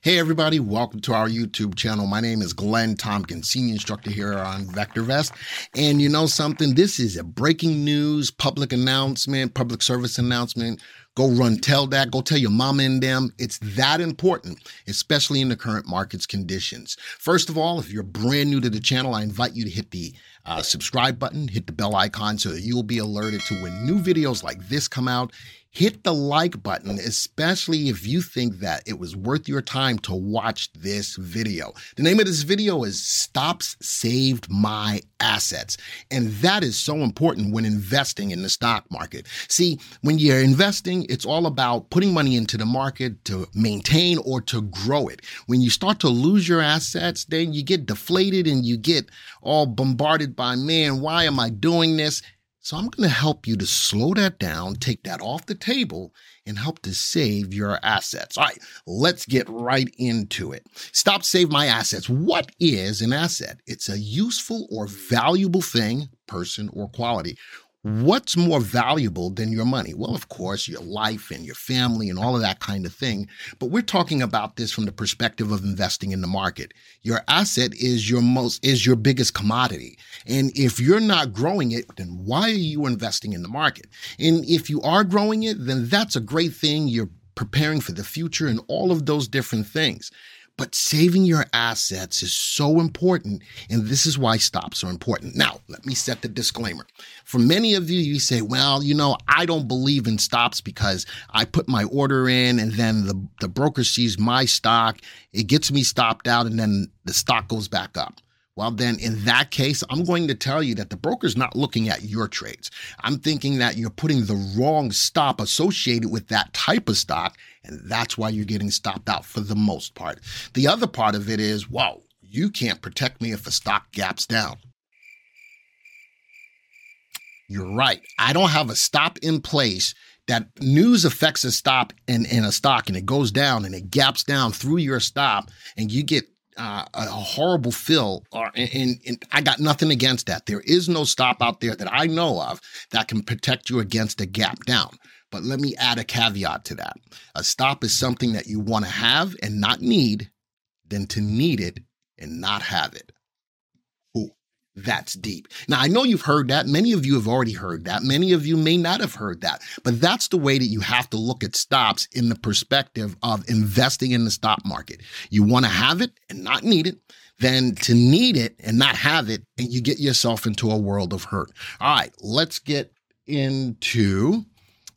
Hey, everybody, welcome to our YouTube channel. My name is Glenn Tompkins, senior instructor here on VectorVest. And you know something? This is a breaking news, public announcement, public service announcement. Go run, tell that, go tell your mama and them. It's that important, especially in the current market's conditions. First of all, if you're brand new to the channel, I invite you to hit the uh, subscribe button, hit the bell icon so that you'll be alerted to when new videos like this come out hit the like button, especially if you think that it was worth your time to watch this video. The name of this video is Stops Saved My Assets. And that is so important when investing in the stock market. See, when you're investing, it's all about putting money into the market to maintain or to grow it. When you start to lose your assets, then you get deflated and you get all bombarded by, man, why am I doing this? So I'm going to help you to slow that down, take that off the table, and help to save your assets. All right, let's get right into it. Stop Save My Assets. What is an asset? It's a useful or valuable thing, person, or quality what's more valuable than your money? Well, of course, your life and your family and all of that kind of thing. But we're talking about this from the perspective of investing in the market. Your asset is your most, is your biggest commodity. And if you're not growing it, then why are you investing in the market? And if you are growing it, then that's a great thing. You're preparing for the future and all of those different things. But saving your assets is so important. And this is why stops are important. Now, let me set the disclaimer. For many of you, you say, well, you know, I don't believe in stops because I put my order in and then the, the broker sees my stock, it gets me stopped out, and then the stock goes back up. Well, then in that case, I'm going to tell you that the broker's not looking at your trades. I'm thinking that you're putting the wrong stop associated with that type of stock. And that's why you're getting stopped out for the most part. The other part of it is, whoa, you can't protect me if a stock gaps down. You're right. I don't have a stop in place that news affects a stop in, in a stock and it goes down and it gaps down through your stop and you get uh, a horrible fill, or, and, and I got nothing against that. There is no stop out there that I know of that can protect you against a gap down. But let me add a caveat to that. A stop is something that you want to have and not need, than to need it and not have it. That's deep. Now, I know you've heard that. Many of you have already heard that. Many of you may not have heard that. But that's the way that you have to look at stops in the perspective of investing in the stock market. You want to have it and not need it, than to need it and not have it, and you get yourself into a world of hurt. All right, let's get into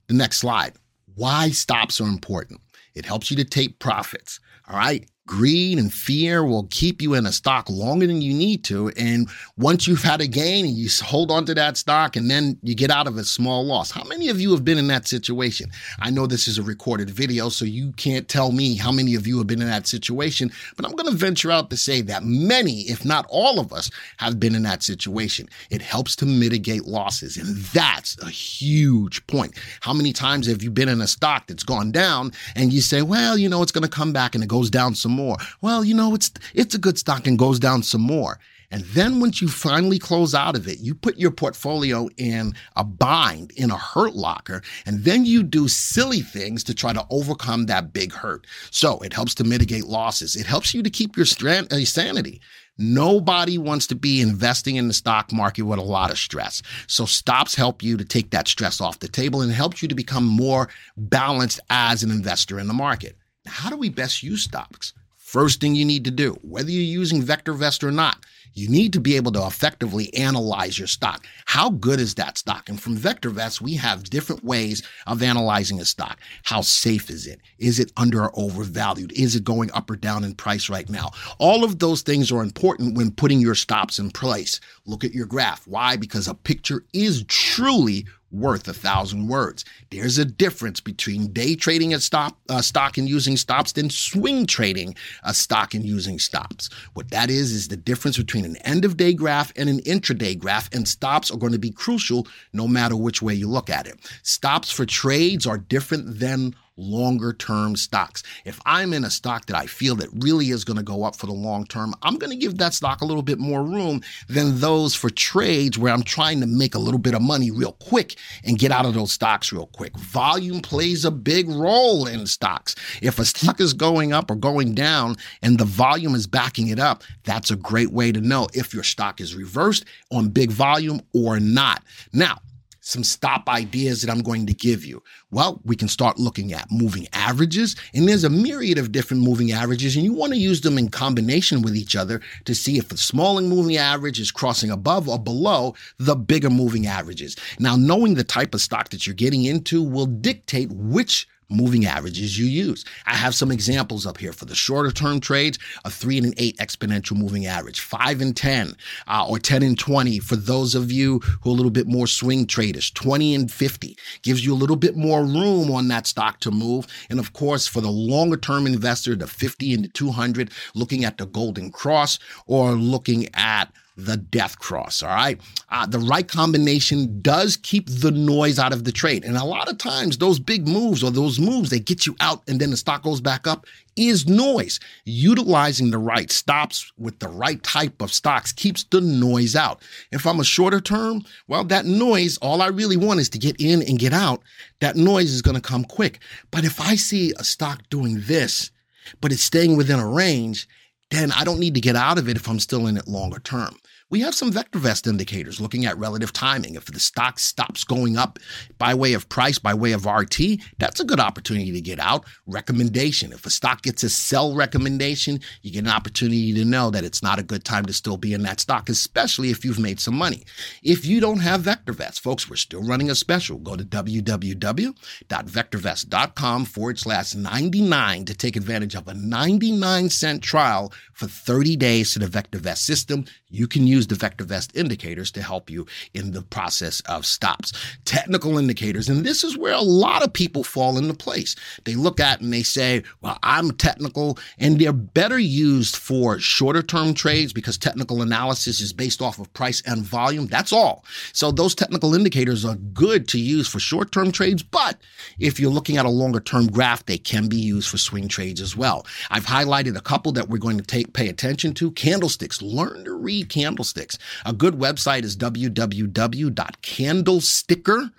the next slide. Why stops are important. It helps you to take profits. All right. Greed and fear will keep you in a stock longer than you need to. And once you've had a gain and you hold on to that stock and then you get out of a small loss. How many of you have been in that situation? I know this is a recorded video, so you can't tell me how many of you have been in that situation, but I'm going to venture out to say that many, if not all of us, have been in that situation. It helps to mitigate losses. And that's a huge point. How many times have you been in a stock that's gone down and you say, well, you know, it's going to come back and it goes down some more? More. Well, you know, it's it's a good stock and goes down some more. And then once you finally close out of it, you put your portfolio in a bind, in a hurt locker, and then you do silly things to try to overcome that big hurt. So it helps to mitigate losses. It helps you to keep your uh, sanity. Nobody wants to be investing in the stock market with a lot of stress. So stops help you to take that stress off the table and helps you to become more balanced as an investor in the market. How do we best use stocks? First thing you need to do, whether you're using VectorVest or not, you need to be able to effectively analyze your stock. How good is that stock? And from VectorVest, we have different ways of analyzing a stock. How safe is it? Is it under or overvalued? Is it going up or down in price right now? All of those things are important when putting your stops in place. Look at your graph. Why? Because a picture is truly worth a thousand words. There's a difference between day trading a stop uh, stock and using stops than swing trading a stock and using stops. What that is is the difference between an end of day graph and an intraday graph, and stops are going to be crucial no matter which way you look at it. Stops for trades are different than longer term stocks. If I'm in a stock that I feel that really is going to go up for the long term, I'm going to give that stock a little bit more room than those for trades where I'm trying to make a little bit of money real quick and get out of those stocks real quick. Volume plays a big role in stocks. If a stock is going up or going down and the volume is backing it up, that's a great way to know if your stock is reversed on big volume or not. Now, some stop ideas that I'm going to give you? Well, we can start looking at moving averages, and there's a myriad of different moving averages, and you want to use them in combination with each other to see if the smaller moving average is crossing above or below the bigger moving averages. Now, knowing the type of stock that you're getting into will dictate which moving averages you use. I have some examples up here for the shorter term trades, a three and an eight exponential moving average, five and 10, uh, or 10 and 20 for those of you who are a little bit more swing traders, 20 and 50 gives you a little bit more room on that stock to move. And of course, for the longer term investor, the 50 and the 200, looking at the golden cross or looking at the death cross. All right. Uh, the right combination does keep the noise out of the trade. And a lot of times, those big moves or those moves that get you out and then the stock goes back up is noise. Utilizing the right stops with the right type of stocks keeps the noise out. If I'm a shorter term, well, that noise, all I really want is to get in and get out. That noise is going to come quick. But if I see a stock doing this, but it's staying within a range, then I don't need to get out of it if I'm still in it longer term. We have some VectorVest indicators looking at relative timing. If the stock stops going up by way of price, by way of RT, that's a good opportunity to get out. Recommendation. If a stock gets a sell recommendation, you get an opportunity to know that it's not a good time to still be in that stock, especially if you've made some money. If you don't have VectorVest, folks, we're still running a special. Go to www.vectorvest.com forward slash 99 to take advantage of a 99 cent trial for 30 days to the VectorVest system. You can use the VectorVest indicators to help you in the process of stops. Technical indicators, and this is where a lot of people fall into place. They look at and they say, well, I'm technical, and they're better used for shorter term trades because technical analysis is based off of price and volume. That's all. So those technical indicators are good to use for short term trades, but if you're looking at a longer term graph, they can be used for swing trades as well. I've highlighted a couple that we're going to take pay attention to. Candlesticks. Learn to read candlesticks candlesticks. A good website is www.candlesticker.com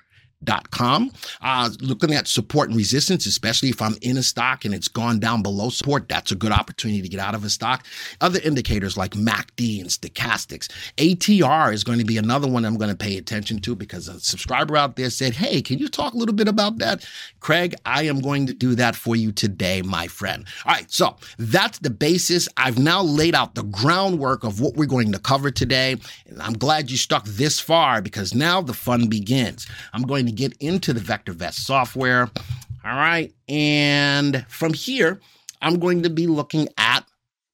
com. Uh, looking at support and resistance, especially if I'm in a stock and it's gone down below support, that's a good opportunity to get out of a stock. Other indicators like MACD and stochastics. ATR is going to be another one I'm going to pay attention to because a subscriber out there said, Hey, can you talk a little bit about that? Craig, I am going to do that for you today, my friend. All right, so that's the basis. I've now laid out the groundwork of what we're going to cover today. And I'm glad you stuck this far because now the fun begins. I'm going to to get into the VectorVest software. All right. And from here, I'm going to be looking at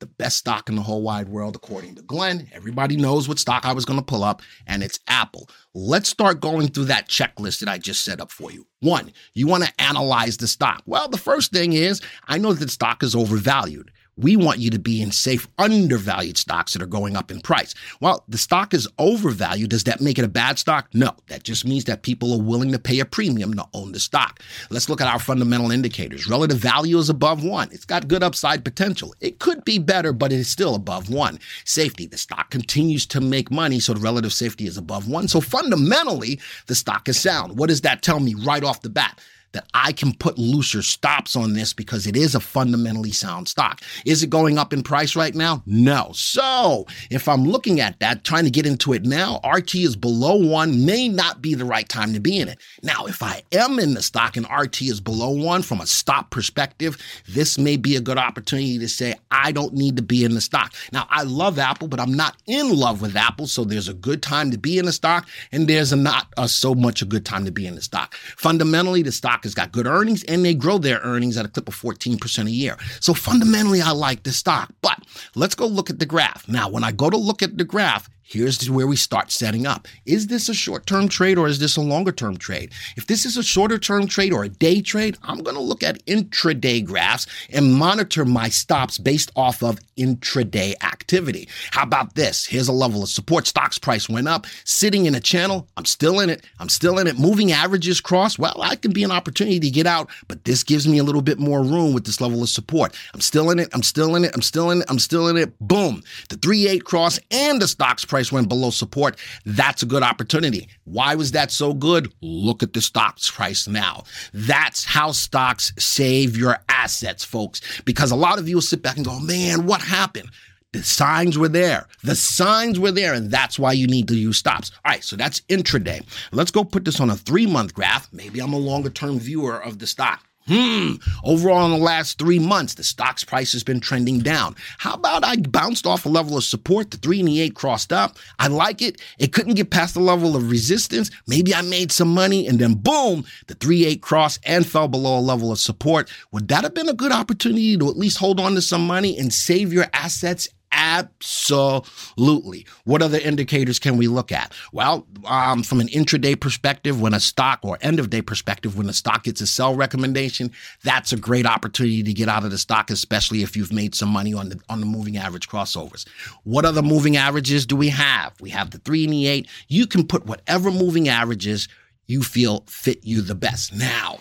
the best stock in the whole wide world, according to Glenn. Everybody knows what stock I was going to pull up, and it's Apple. Let's start going through that checklist that I just set up for you. One, you want to analyze the stock. Well, the first thing is I know that the stock is overvalued. We want you to be in safe, undervalued stocks that are going up in price. Well, the stock is overvalued. Does that make it a bad stock? No. That just means that people are willing to pay a premium to own the stock. Let's look at our fundamental indicators. Relative value is above one. It's got good upside potential. It could be better, but it is still above one. Safety, the stock continues to make money, so the relative safety is above one. So fundamentally, the stock is sound. What does that tell me right off the bat? That I can put looser stops on this because it is a fundamentally sound stock. Is it going up in price right now? No. So if I'm looking at that, trying to get into it now, RT is below one, may not be the right time to be in it. Now, if I am in the stock and RT is below one from a stop perspective, this may be a good opportunity to say, I don't need to be in the stock. Now, I love Apple, but I'm not in love with Apple. So there's a good time to be in the stock and there's not a, so much a good time to be in the stock. Fundamentally, the stock has got good earnings and they grow their earnings at a clip of 14% a year. So fundamentally, I like the stock. But let's go look at the graph. Now, when I go to look at the graph, here's where we start setting up. Is this a short term trade or is this a longer term trade? If this is a shorter term trade or a day trade, I'm going to look at intraday graphs and monitor my stops based off of intraday activity. How about this? Here's a level of support. Stocks price went up, sitting in a channel. I'm still in it. I'm still in it. Moving averages cross. Well, that can be an opportunity to get out, but this gives me a little bit more room with this level of support. I'm still in it. I'm still in it. I'm still in it. I'm still in it. Boom. The 3 8 cross and the stocks price price went below support, that's a good opportunity. Why was that so good? Look at the stocks price now. That's how stocks save your assets, folks. Because a lot of you will sit back and go, man, what happened? The signs were there. The signs were there, and that's why you need to use stops. All right, so that's intraday. Let's go put this on a three month graph. Maybe I'm a longer term viewer of the stock. Hmm. Overall, in the last three months, the stock's price has been trending down. How about I bounced off a level of support? The three and the eight crossed up. I like it. It couldn't get past the level of resistance. Maybe I made some money and then boom, the three eight crossed and fell below a level of support. Would that have been a good opportunity to at least hold on to some money and save your assets Absolutely. What other indicators can we look at? Well, um, from an intraday perspective, when a stock or end of day perspective, when a stock gets a sell recommendation, that's a great opportunity to get out of the stock, especially if you've made some money on the on the moving average crossovers. What other moving averages do we have? We have the three and the eight. You can put whatever moving averages you feel fit you the best. Now,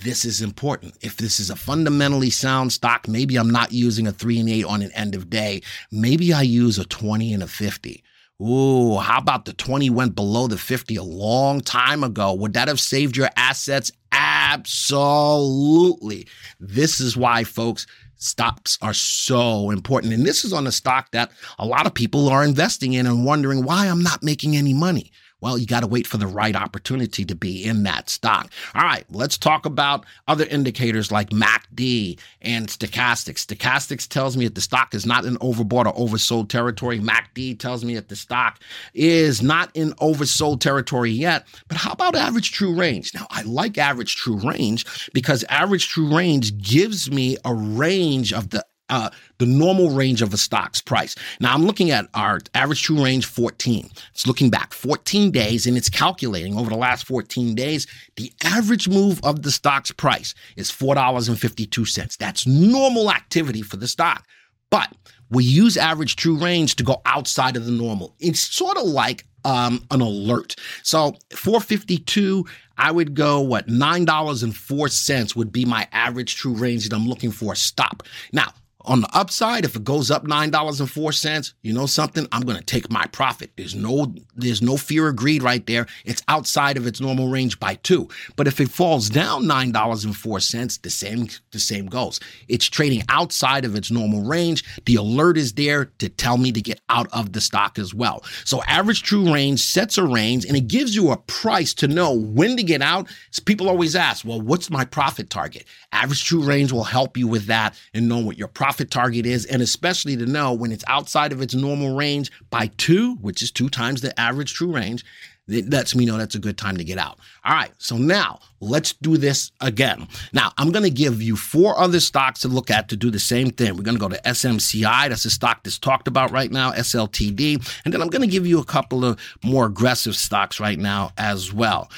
this is important. If this is a fundamentally sound stock, maybe I'm not using a three and eight on an end of day. Maybe I use a 20 and a 50. Ooh, how about the 20 went below the 50 a long time ago? Would that have saved your assets? Absolutely. This is why, folks, stops are so important. And this is on a stock that a lot of people are investing in and wondering why I'm not making any money. Well, you got to wait for the right opportunity to be in that stock. All right, let's talk about other indicators like MACD and stochastics. Stochastics tells me that the stock is not in overbought or oversold territory. MACD tells me that the stock is not in oversold territory yet. But how about average true range? Now, I like average true range because average true range gives me a range of the uh, the normal range of a stock's price. Now I'm looking at our average true range 14. It's looking back 14 days and it's calculating over the last 14 days. The average move of the stock's price is $4.52. That's normal activity for the stock. But we use average true range to go outside of the normal. It's sort of like um, an alert. So 452, I would go what $9.04 would be my average true range that I'm looking for a stop. Now, on the upside, if it goes up nine dollars and four cents, you know something? I'm gonna take my profit. There's no there's no fear of greed right there. It's outside of its normal range by two. But if it falls down nine dollars and four cents, the same the same goes. It's trading outside of its normal range. The alert is there to tell me to get out of the stock as well. So average true range sets a range and it gives you a price to know when to get out. People always ask, well, what's my profit target? Average true range will help you with that and know what your profit profit target is, and especially to know when it's outside of its normal range by two, which is two times the average true range, it lets me know that's a good time to get out. All right, so now let's do this again. Now, I'm going to give you four other stocks to look at to do the same thing. We're going to go to SMCI, that's a stock that's talked about right now, SLTD, and then I'm going to give you a couple of more aggressive stocks right now as well.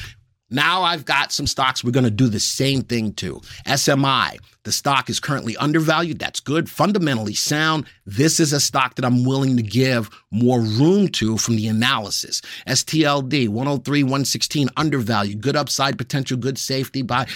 Now I've got some stocks we're going to do the same thing to. SMI, the stock is currently undervalued. That's good, fundamentally sound. This is a stock that I'm willing to give more room to from the analysis. STLD, 103, 116, undervalued, good upside potential, good safety buy.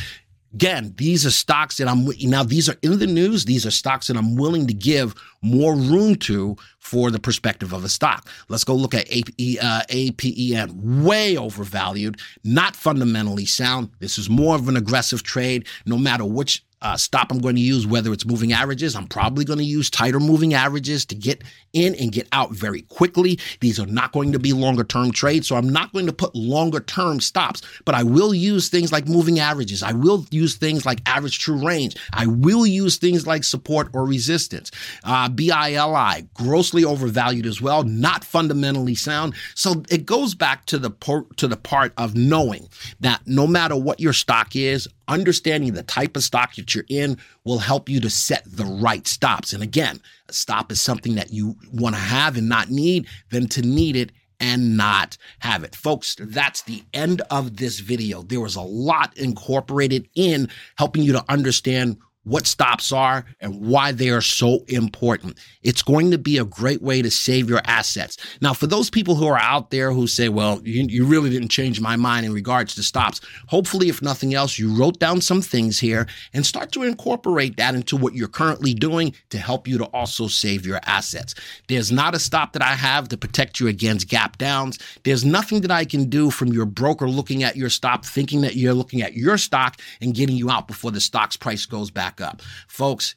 Again, these are stocks that I'm now. These are in the news. These are stocks that I'm willing to give more room to for the perspective of a stock. Let's go look at APE, uh, APEN. Way overvalued, not fundamentally sound. This is more of an aggressive trade. No matter which uh, stop I'm going to use, whether it's moving averages. I'm probably going to use tighter moving averages to get in and get out very quickly. These are not going to be longer term trades, so I'm not going to put longer term stops, but I will use things like moving averages. I will use things like average true range. I will use things like support or resistance. Uh, BILI, grossly overvalued as well, not fundamentally sound. So it goes back to the por- to the part of knowing that no matter what your stock is, understanding the type of stock you're in will help you to set the right stops. And again, a stop is something that you want to have and not need than to need it and not have it. Folks, that's the end of this video. There was a lot incorporated in helping you to understand what stops are and why they are so important. It's going to be a great way to save your assets. Now, for those people who are out there who say, well, you, you, really didn't change my mind in regards to stops, hopefully, if nothing else, you wrote down some things here and start to incorporate that into what you're currently doing to help you to also save your assets. There's not a stop that I have to protect you against gap downs. There's nothing that I can do from your broker looking at your stop, thinking that you're looking at your stock and getting you out before the stock's price goes back back up. Folks,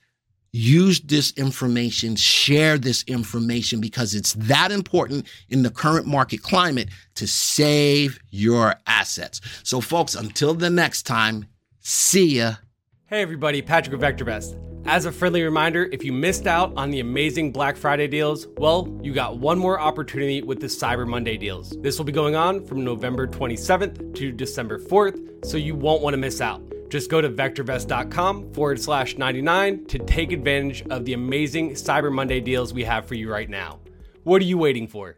use this information, share this information because it's that important in the current market climate to save your assets. So, folks, until the next time, see ya. Hey, everybody, Patrick with VectorVest. As a friendly reminder, if you missed out on the amazing Black Friday deals, well, you got one more opportunity with the Cyber Monday deals. This will be going on from November 27th to December 4th, so you won't want to miss out. Just go to vectorvest.com forward slash 99 to take advantage of the amazing Cyber Monday deals we have for you right now. What are you waiting for?